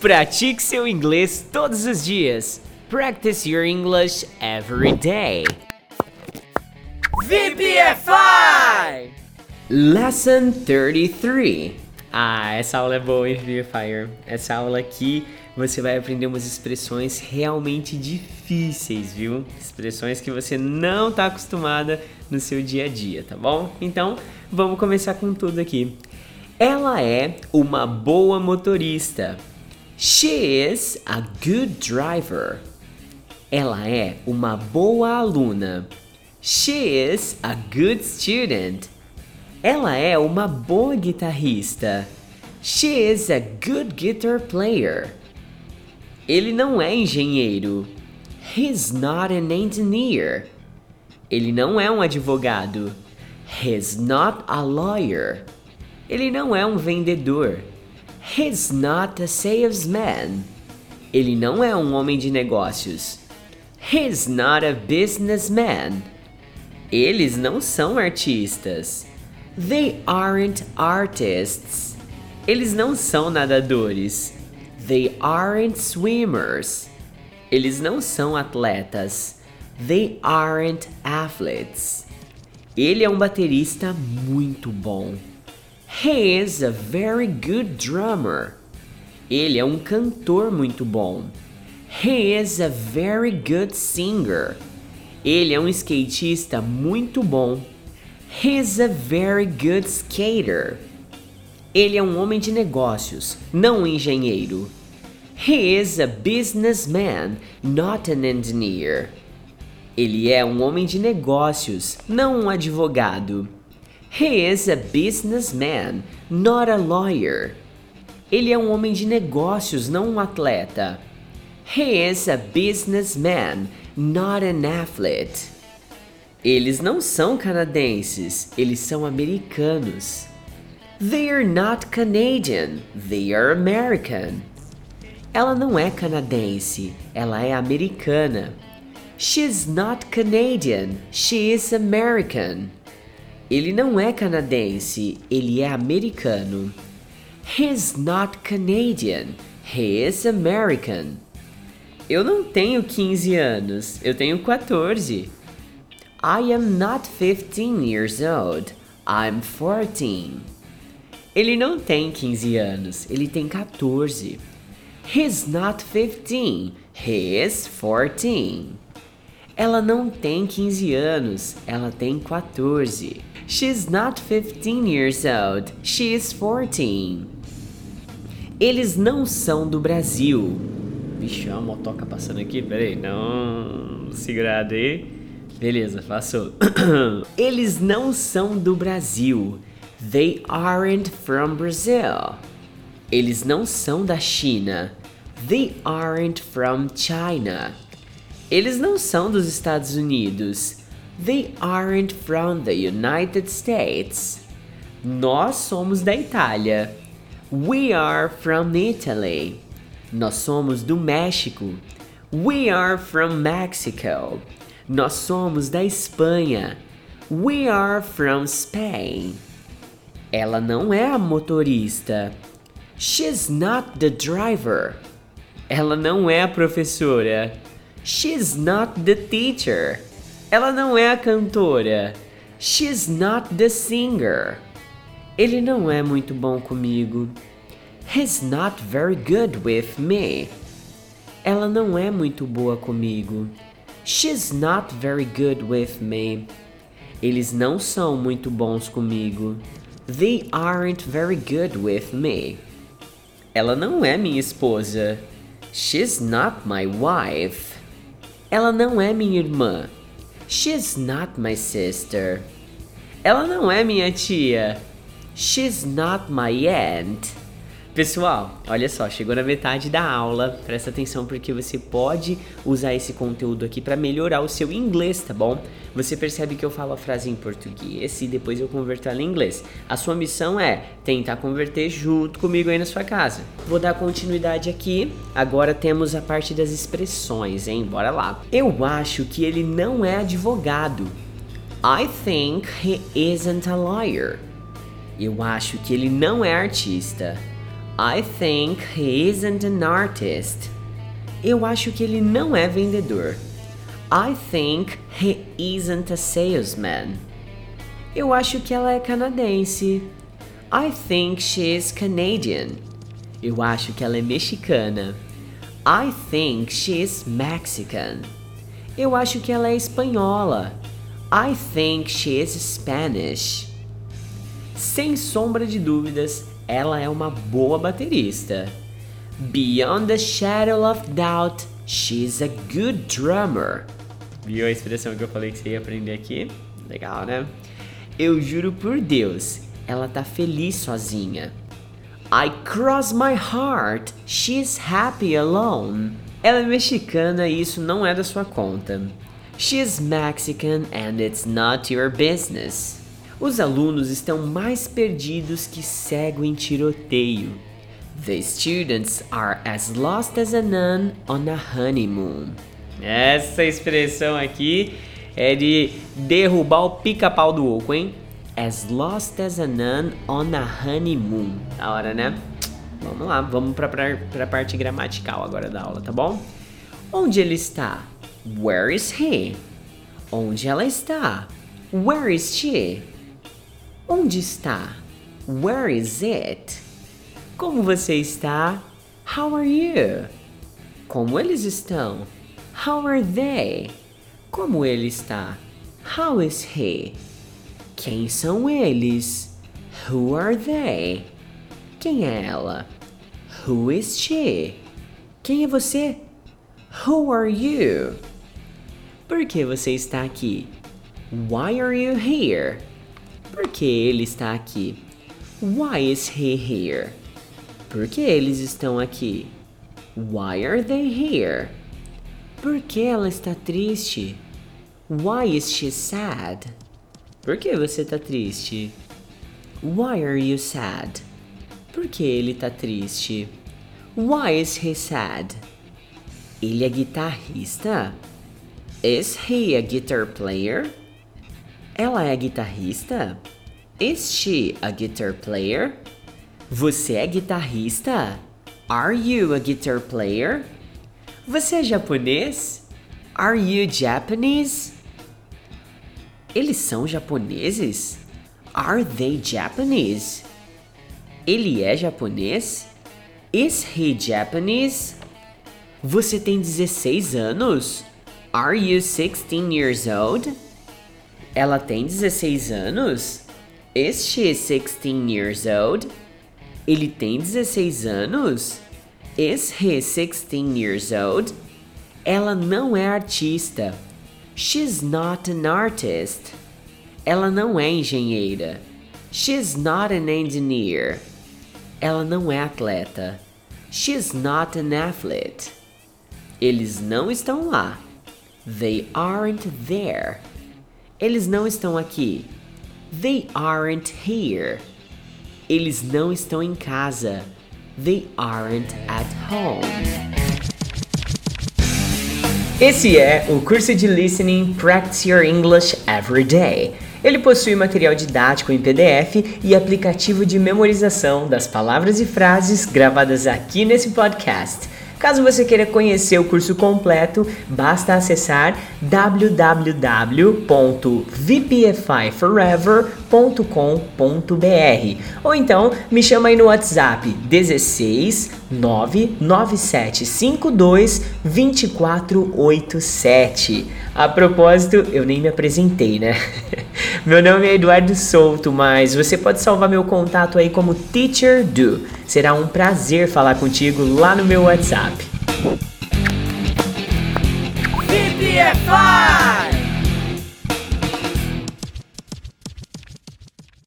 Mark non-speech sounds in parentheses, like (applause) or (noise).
Pratique seu inglês todos os dias. Practice your English every day. VPFI! Lesson 33. Ah, essa aula é boa, hein, VPFire? Essa aula aqui você vai aprender umas expressões realmente difíceis, viu? Expressões que você não está acostumada no seu dia a dia, tá bom? Então, vamos começar com tudo aqui. Ela é uma boa motorista. She is a good driver. Ela é uma boa aluna. She is a good student. Ela é uma boa guitarrista. She is a good guitar player. Ele não é engenheiro. He's not an engineer. Ele não é um advogado. He's not a lawyer. Ele não é um vendedor. He's not a salesman. Ele não é um homem de negócios. He's not a businessman. Eles não são artistas. They aren't artists. Eles não são nadadores. They aren't swimmers. Eles não são atletas. They aren't athletes. Ele é um baterista muito bom. He is a very good drummer. Ele é um cantor muito bom. He is a very good singer. Ele é um skatista muito bom. He's a very good skater. Ele é um homem de negócios, não um engenheiro. He is a businessman, not an engineer. Ele é um homem de negócios, não um advogado. He is a businessman, not a lawyer. Ele é um homem de negócios, não um atleta. He is a businessman, not an athlete. Eles não são canadenses, eles são americanos. They are not Canadian, they are American. Ela não é canadense, ela é americana. She's not Canadian, she is American. Ele não é canadense, ele é americano. He's not Canadian, he is American. Eu não tenho 15 anos, eu tenho 14. I am not 15 years old, I'm 14. Ele não tem 15 anos, ele tem 14. He's not 15, he is 14. Ela não tem 15 anos, ela tem 14. She's not 15 years old, she is 14. Eles não são do Brasil. Vixe, uma motoca passando aqui, peraí, não. Segurado aí. Beleza, passou. (coughs) Eles não são do Brasil. They aren't from Brazil. Eles não são da China. They aren't from China. Eles não são dos Estados Unidos. They aren't from the United States. Nós somos da Itália. We are from Italy. Nós somos do México. We are from Mexico. Nós somos da Espanha. We are from Spain. Ela não é a motorista. She's not the driver. Ela não é a professora. She's not the teacher. Ela não é a cantora. She's not the singer. Ele não é muito bom comigo. He's not very good with me. Ela não é muito boa comigo. She's not very good with me. Eles não são muito bons comigo. They aren't very good with me. Ela não é minha esposa. She's not my wife. Ela não é minha irmã. She's not my sister. Ela não é minha tia. She's not my aunt. Pessoal, olha só, chegou na metade da aula. Presta atenção porque você pode usar esse conteúdo aqui para melhorar o seu inglês, tá bom? Você percebe que eu falo a frase em português e depois eu converto ela em inglês. A sua missão é tentar converter junto comigo aí na sua casa. Vou dar continuidade aqui. Agora temos a parte das expressões, hein? Bora lá. Eu acho que ele não é advogado. I think he isn't a lawyer. Eu acho que ele não é artista. I think he isn't an artist. Eu acho que ele não é vendedor. I think he isn't a salesman. Eu acho que ela é canadense. I think she is Canadian. Eu acho que ela é mexicana. I think she is Mexican. Eu acho que ela é espanhola. I think she is Spanish. Sem sombra de dúvidas, ela é uma boa baterista. Beyond a shadow of doubt, she's a good drummer. Viu a expressão que eu falei que você ia aprender aqui? Legal, né? Eu juro por Deus, ela tá feliz sozinha. I cross my heart, she's happy alone. Ela é mexicana e isso não é da sua conta. She's Mexican and it's not your business. Os alunos estão mais perdidos que cego em tiroteio. The students are as lost as a nun on a honeymoon. Essa expressão aqui é de derrubar o pica-pau do oco, hein? As lost as a nun on a honeymoon. Da hora, né? Vamos lá, vamos pra, pra parte gramatical agora da aula, tá bom? Onde ele está? Where is he? Onde ela está? Where is she? Onde está? Where is it? Como você está? How are you? Como eles estão? How are they? Como ele está? How is he? Quem são eles? Who are they? Quem é ela? Who is she? Quem é você? Who are you? Por que você está aqui? Why are you here? Por que ele está aqui? Why is he here? Por que eles estão aqui? Why are they here? Por que ela está triste? Why is she sad? Por que você está triste? Why are you sad? Por que ele está triste? Why is he sad? Ele é guitarrista? Is he a guitar player? Ela é guitarrista? Is she a guitar player? Você é guitarrista? Are you a guitar player? Você é japonês? Are you Japanese? Eles são japoneses? Are they Japanese? Ele é japonês? Is he Japanese? Você tem 16 anos? Are you 16 years old? Ela tem 16 anos? Is she 16 years old? Ele tem 16 anos? Is he 16 years old? Ela não é artista. She's not an artist. Ela não é engenheira. She's not an engineer. Ela não é atleta. She's not an athlete. Eles não estão lá. They aren't there. Eles não estão aqui. They aren't here. Eles não estão em casa. They aren't at home. Esse é o curso de Listening Practice Your English Every Day. Ele possui material didático em PDF e aplicativo de memorização das palavras e frases gravadas aqui nesse podcast. Caso você queira conhecer o curso completo, basta acessar www.vpfiforever.com.br ou então me chama aí no WhatsApp 16 99752 2487. A propósito, eu nem me apresentei, né? (laughs) Meu nome é Eduardo Souto, mas você pode salvar meu contato aí como Teacher Do. Será um prazer falar contigo lá no meu WhatsApp. VPFI!